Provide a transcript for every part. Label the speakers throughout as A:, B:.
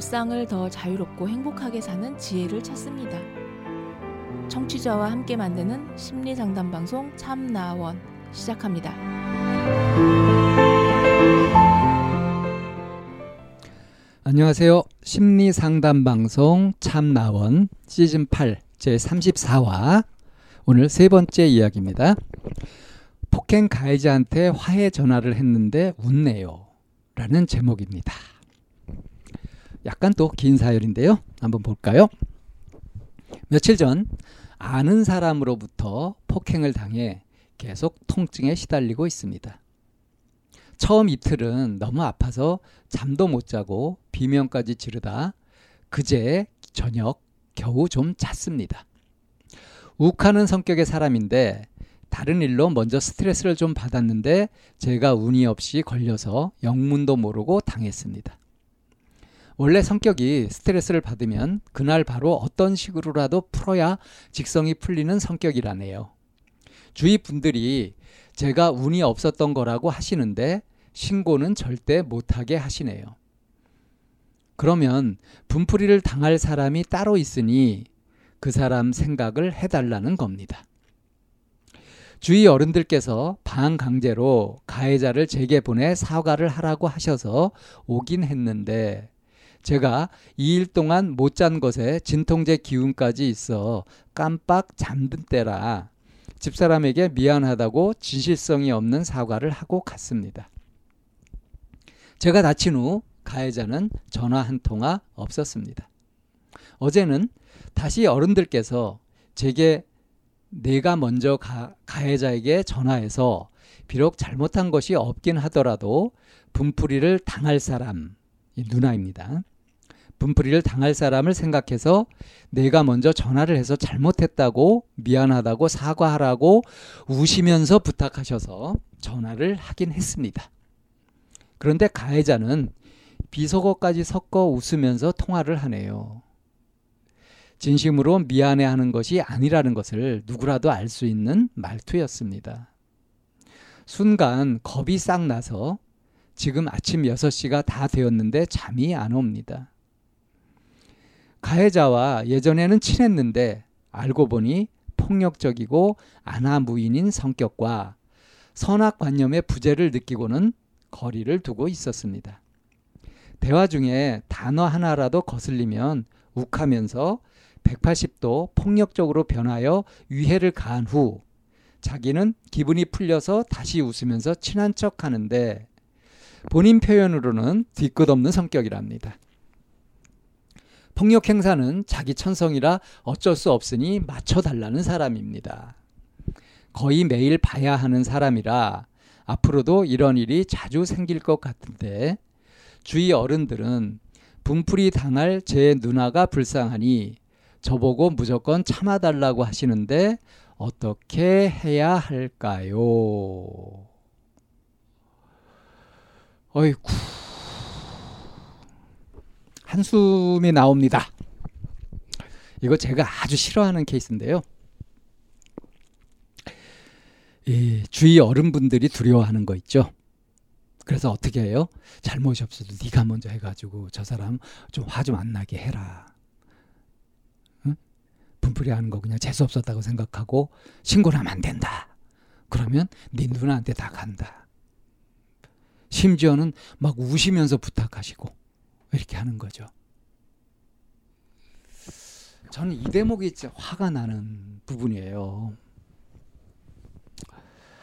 A: 일상을 더 자유롭고 행복하게 사는 지혜를 찾습니다. 청취자와 함께 만드는 심리 상담 방송 참나원 시작합니다.
B: 안녕하세요. 심리 상담 방송 참나원 시즌 8 제 34화 오늘 세 번째 이야기입니다. 폭행 가해자한테 화해 전화를 했는데 웃네요. 라는 제목입니다. 약간 또 긴 사연인데요. 한번 볼까요? 며칠 전 아는 사람으로부터 폭행을 당해 계속 통증에 시달리고 있습니다. 처음 이틀은 너무 아파서 잠도 못 자고 비명까지 지르다 그제 저녁 겨우 좀 잤습니다. 욱하는 성격의 사람인데 다른 일로 먼저 스트레스를 좀 받았는데 제가 운이 없이 걸려서 영문도 모르고 당했습니다. 원래 성격이 스트레스를 받으면 그날 바로 어떤 식으로라도 풀어야 직성이 풀리는 성격이라네요. 주위 분들이 제가 운이 없었던 거라고 하시는데 신고는 절대 못하게 하시네요. 그러면 분풀이를 당할 사람이 따로 있으니 그 사람 생각을 해달라는 겁니다. 주위 어른들께서 반강제로 가해자를 제게 보내 사과를 하라고 하셔서 오긴 했는데 제가 2일 동안 못 잔 것에 진통제 기운까지 있어 깜빡 잠든 때라 집사람에게 미안하다고 진실성이 없는 사과를 하고 갔습니다. 제가 다친 후 가해자는 전화 한 통화 없었습니다. 어제는 다시 어른들께서 제게 내가 먼저 가, 가해자에게 전화해서 비록 잘못한 것이 없긴 하더라도 분풀이를 당할 사람, 누나입니다. 분풀이를 당할 사람을 생각해서 내가 먼저 전화를 해서 잘못했다고 미안하다고 사과하라고 우시면서 부탁하셔서 전화를 하긴 했습니다. 그런데 가해자는 비속어까지 섞어 웃으면서 통화를 하네요. 진심으로 미안해 하는 것이 아니라는 것을 누구라도 알 수 있는 말투였습니다. 순간 겁이 싹 나서 지금 아침 6시가 다 되었는데 잠이 안 옵니다. 가해자와 예전에는 친했는데 알고 보니 폭력적이고 아나무인인 성격과 선악관념의 부재를 느끼고는 거리를 두고 있었습니다. 대화 중에 단어 하나라도 거슬리면 욱하면서 180도 폭력적으로 변하여 위해를 가한 후 자기는 기분이 풀려서 다시 웃으면서 친한 척 하는데 본인 표현으로는 뒤끝없는 성격이랍니다. 폭력 행사는 자기 천성이라 어쩔 수 없으니 맞춰달라는 사람입니다. 거의 매일 봐야 하는 사람이라 앞으로도 이런 일이 자주 생길 것 같은데 주위 어른들은 분풀이 당할 제 누나가 불쌍하니 저보고 무조건 참아달라고 하시는데 어떻게 해야 할까요? 어이구. 한숨이 나옵니다. 이거 제가 아주 싫어하는 케이스인데요. 이 주위 어른분들이 두려워하는 거 있죠. 그래서 어떻게 해요? 잘못이 없어도 네가 먼저 해가지고 저 사람 좀 화 좀 안 나게 해라. 응? 분풀이 하는 거 그냥 재수 없었다고 생각하고 신고를 하면 안 된다. 그러면 네 누나한테 다 간다. 심지어는 막 우시면서 부탁하시고 이렇게 하는 거죠. 저는 이 대목이 진짜 화가 나는 부분이에요.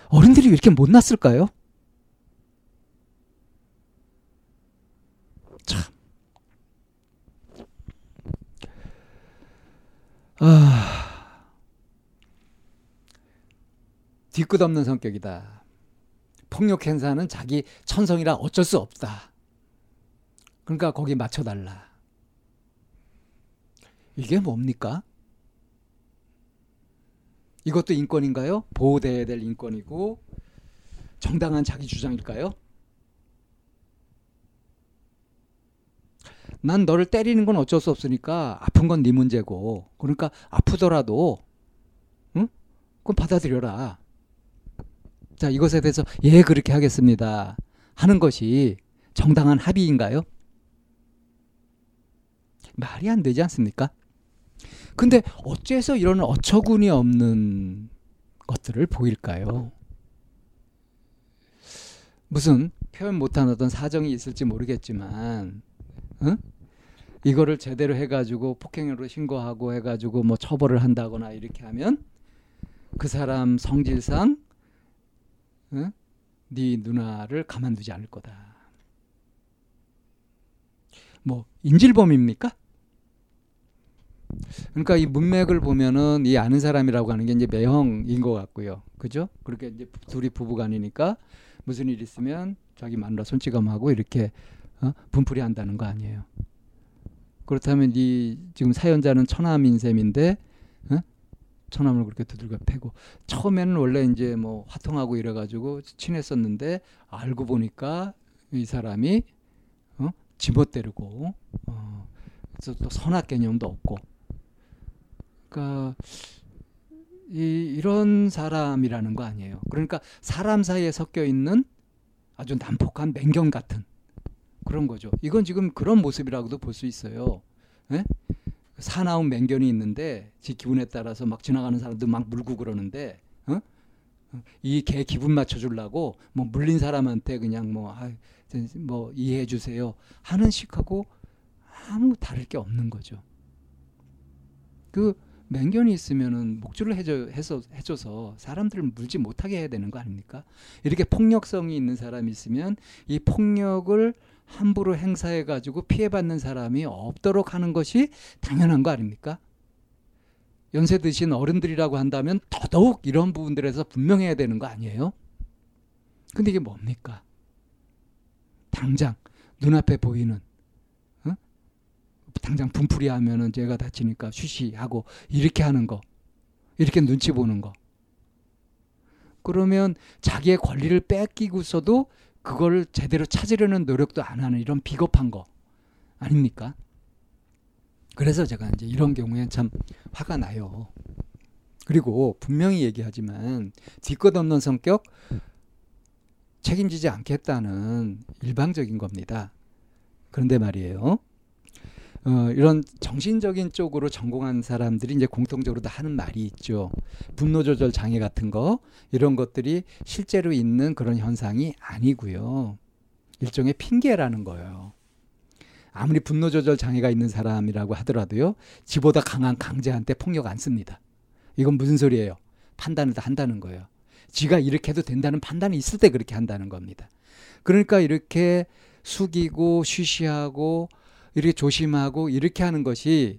B: 어른들이 왜 이렇게 못났을까요? 참. 아. 뒤끝 없는 성격이다. 폭력 행사는 자기 천성이라 어쩔 수 없다. 그러니까 거기 맞춰달라. 이게 뭡니까? 이것도 인권인가요? 보호돼야 될 인권이고 정당한 자기 주장일까요? 난 너를 때리는 건 어쩔 수 없으니까 아픈 건 네 문제고 그러니까 아프더라도 응? 그럼 받아들여라. 자 이것에 대해서 예 그렇게 하겠습니다 하는 것이 정당한 합의인가요? 말이 안 되지 않습니까? 근데 어째서 이런 어처구니 없는 것들을 보일까요? 무슨 표현 못한 어떤 사정이 있을지 모르겠지만, 응? 이거를 제대로 해가지고 폭행으로 신고하고 해가지고 뭐 처벌을 한다거나 이렇게 하면 그 사람 성질상 응? 네 누나를 가만두지 않을 거다. 뭐 인질범입니까? 그러니까 이 문맥을 보면은 이 아는 사람이라고 하는 게 이제 매형인 것 같고요. 그죠? 그렇게 이제 둘이 부부간이니까 무슨 일 있으면 자기 마누라 손찌검하고 이렇게 어? 분풀이 한다는 거 아니에요. 그렇다면 이 지금 사연자는 처남인 셈인데 어? 처남을 그렇게 두들겨 패고 처음에는 원래 이제 뭐 화통하고 이래가지고 친했었는데 알고 보니까 이 사람이 어? 집어때리고 어, 그래서 또 선악 개념도 없고 그러니까 이, 이런 사람이라는 거 아니에요. 그러니까 사람 사이에 섞여 있는 아주 난폭한 맹경 같은 그런 거죠. 이건 지금 그런 모습이라고도 볼 수 있어요. 예? 사나운 맹견이 있는데 지 기분에 따라서 막 지나가는 사람들 막 물고 그러는데 어? 이개 기분 맞춰주려고 뭐 물린 사람한테 그냥 뭐, 아, 뭐 이해해 주세요 하는 식하고 아무 다를 게 없는 거죠. 그 맹견이 있으면은 목줄을 해줘, 해서, 해줘서 사람들을 물지 못하게 해야 되는 거 아닙니까? 이렇게 폭력성이 있는 사람이 있으면 이 폭력을 함부로 행사해 가지고 피해받는 사람이 없도록 하는 것이 당연한 거 아닙니까? 연세 드신 어른들이라고 한다면 더더욱 이런 부분들에서 분명해야 되는 거 아니에요? 근데 이게 뭡니까? 당장 눈앞에 보이는 어? 당장 분풀이 하면은 제가 다치니까 쉬쉬하고 이렇게 하는 거 이렇게 눈치 보는 거 그러면 자기의 권리를 뺏기고서도 그걸 제대로 찾으려는 노력도 안 하는 이런 비겁한 거 아닙니까? 그래서 제가 이제 이런 경우에 참 화가 나요. 그리고 분명히 얘기하지만 뒤끝 없는 성격 책임지지 않겠다는 일방적인 겁니다. 그런데 말이에요. 어, 이런 정신적인 쪽으로 전공한 사람들이 이제 공통적으로 다 하는 말이 있죠. 분노 조절 장애 같은 거 이런 것들이 실제로 있는 그런 현상이 아니고요. 일종의 핑계라는 거예요. 아무리 분노 조절 장애가 있는 사람이라고 하더라도요. 지보다 강한 강자한테 폭력 안 씁니다. 이건 무슨 소리예요? 판단을 다 한다는 거예요. 지가 이렇게 해도 된다는 판단이 있을 때 그렇게 한다는 겁니다. 그러니까 이렇게 숙이고 쉬쉬하고 이렇게 조심하고 이렇게 하는 것이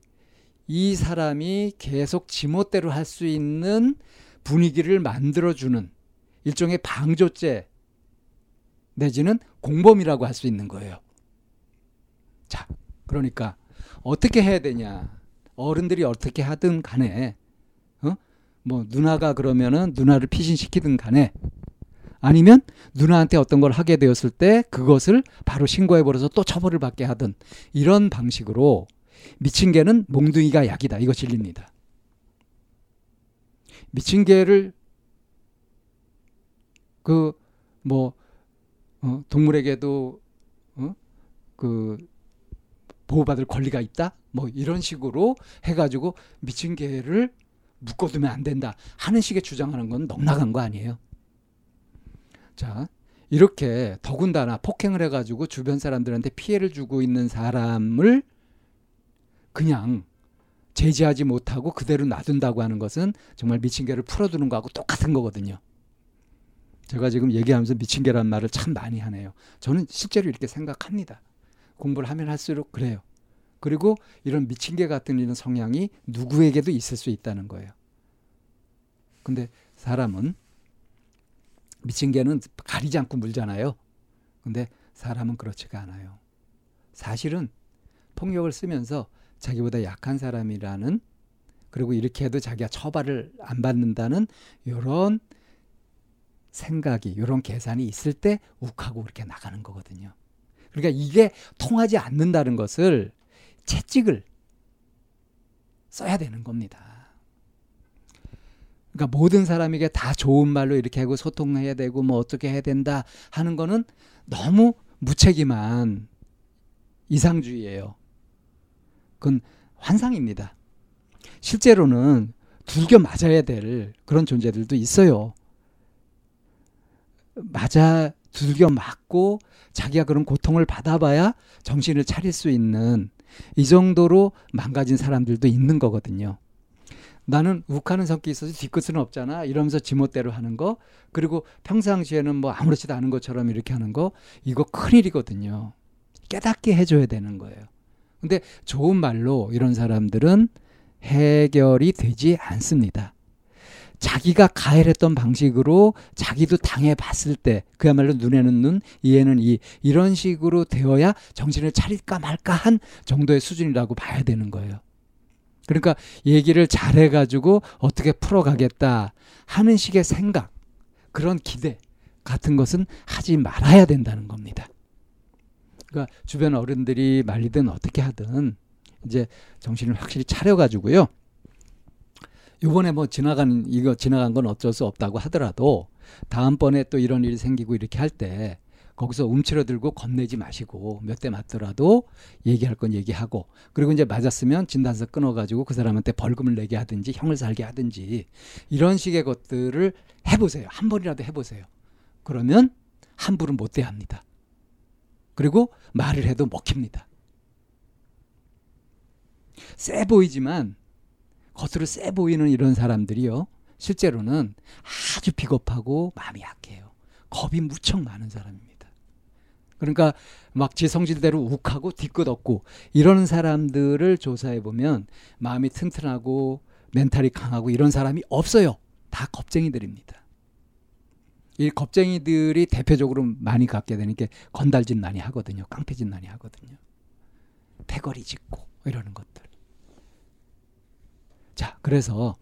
B: 이 사람이 계속 지멋대로 할 수 있는 분위기를 만들어주는 일종의 방조죄 내지는 공범이라고 할 수 있는 거예요. 자, 그러니까 어떻게 해야 되냐? 어른들이 어떻게 하든 간에, 어? 뭐 누나가 그러면은 누나를 피신시키든 간에 아니면 누나한테 어떤 걸 하게 되었을 때 그것을 바로 신고해 버려서 또 처벌을 받게 하든 이런 방식으로 미친 개는 몽둥이가 약이다. 이거 진리입니다. 미친 개를 그뭐 어, 동물에게도 어? 그 보호받을 권리가 있다. 뭐 이런 식으로 해가지고 미친 개를 묶어두면 안 된다 하는 식의 주장하는 건 넉나간 거 아니에요. 자, 이렇게 더군다나 폭행을 해가지고 주변 사람들한테 피해를 주고 있는 사람을 그냥 제지하지 못하고 그대로 놔둔다고 하는 것은 정말 미친 개를 풀어두는 거하고 똑같은 거거든요. 제가 지금 얘기하면서 미친 개란 말을 참 많이 하네요. 저는 실제로 이렇게 생각합니다. 공부를 하면 할수록 그래요. 그리고 이런 미친 개 같은 이런 성향이 누구에게도 있을 수 있다는 거예요. 근데 사람은 미친 개는 가리지 않고 물잖아요. 근데 사람은 그렇지가 않아요. 사실은 폭력을 쓰면서 자기보다 약한 사람이라는 그리고 이렇게 해도 자기가 처벌을 안 받는다는 이런 생각이 이런 계산이 있을 때 욱하고 그렇게 나가는 거거든요. 그러니까 이게 통하지 않는다는 것을 채찍을 써야 되는 겁니다. 그러니까 모든 사람에게 다 좋은 말로 이렇게 하고 소통해야 되고 뭐 어떻게 해야 된다 하는 거는 너무 무책임한 이상주의예요. 그건 환상입니다. 실제로는 두겨 맞아야 될 그런 존재들도 있어요. 맞아 두겨 맞고 자기가 그런 고통을 받아봐야 정신을 차릴 수 있는 이 정도로 망가진 사람들도 있는 거거든요. 나는 욱하는 성격이 있어서 뒤끝은 없잖아. 이러면서 지멋대로 하는 거. 그리고 평상시에는 뭐 아무렇지도 않은 것처럼 이렇게 하는 거. 이거 큰일이거든요. 깨닫게 해줘야 되는 거예요. 근데 좋은 말로 이런 사람들은 해결이 되지 않습니다. 자기가 가해했던 방식으로 자기도 당해 봤을 때 그야말로 눈에는 눈, 이에는 이 이런 식으로 되어야 정신을 차릴까 말까 한 정도의 수준이라고 봐야 되는 거예요. 그러니까 얘기를 잘해 가지고 어떻게 풀어가겠다 하는 식의 생각, 그런 기대 같은 것은 하지 말아야 된다는 겁니다. 그러니까 주변 어른들이 말리든 어떻게 하든 이제 정신을 확실히 차려 가지고요. 요번에 뭐 지나간 이거 지나간 건 어쩔 수 없다고 하더라도 다음번에 또 이런 일이 생기고 이렇게 할 때 거기서 움츠러들고 겁내지 마시고 몇 대 맞더라도 얘기할 건 얘기하고 그리고 이제 맞았으면 진단서 끊어가지고 그 사람한테 벌금을 내게 하든지 형을 살게 하든지 이런 식의 것들을 해보세요. 한 번이라도 해보세요. 그러면 함부로 못 대합니다. 그리고 말을 해도 먹힙니다. 세 보이지만 겉으로 세 보이는 이런 사람들이요. 실제로는 아주 비겁하고 마음이 약해요. 겁이 무척 많은 사람입니다. 그러니까 막 지 성질대로 욱하고 뒤끝 없고 이러는 사람들을 조사해 보면 마음이 튼튼하고 멘탈이 강하고 이런 사람이 없어요. 다 겁쟁이들입니다. 이 겁쟁이들이 대표적으로 많이 갖게 되는 게 건달짓 많이 하거든요. 깡패짓 많이 하거든요. 패거리 짓고 이러는 것들. 자, 그래서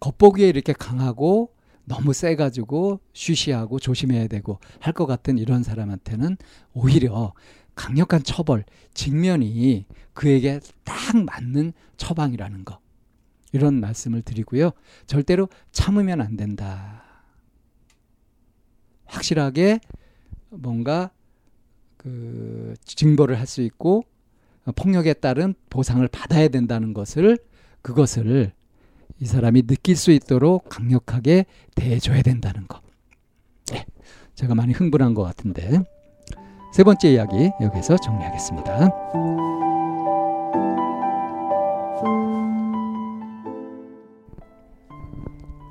B: 겉보기에 이렇게 강하고 너무 세가지고 쉬쉬하고 조심해야 되고 할 것 같은 이런 사람한테는 오히려 강력한 처벌, 직면이 그에게 딱 맞는 처방이라는 거. 이런 말씀을 드리고요. 절대로 참으면 안 된다. 확실하게 뭔가 그 징벌을 할 수 있고 폭력에 따른 보상을 받아야 된다는 것을 그것을 이 사람이 느낄 수 있도록 강력하게 대해줘야 된다는 것. 네, 제가 많이 흥분한 것 같은데 세 번째 이야기 여기서 정리하겠습니다.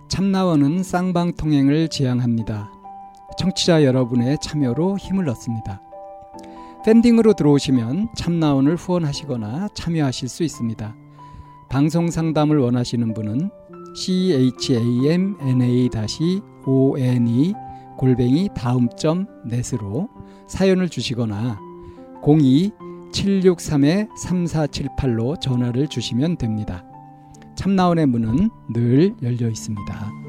B: 참나원은 쌍방통행을 지향합니다. 청취자 여러분의 참여로 힘을 얻습니다. 팬딩으로 들어오시면 참나원을 후원하시거나 참여하실 수 있습니다. 방송 상담을 원하시는 분은 chamna-one 골뱅이 다음 점 넷으로 사연을 주시거나 02-763-3478로 전화를 주시면 됩니다. 참나원의 문은 늘 열려 있습니다.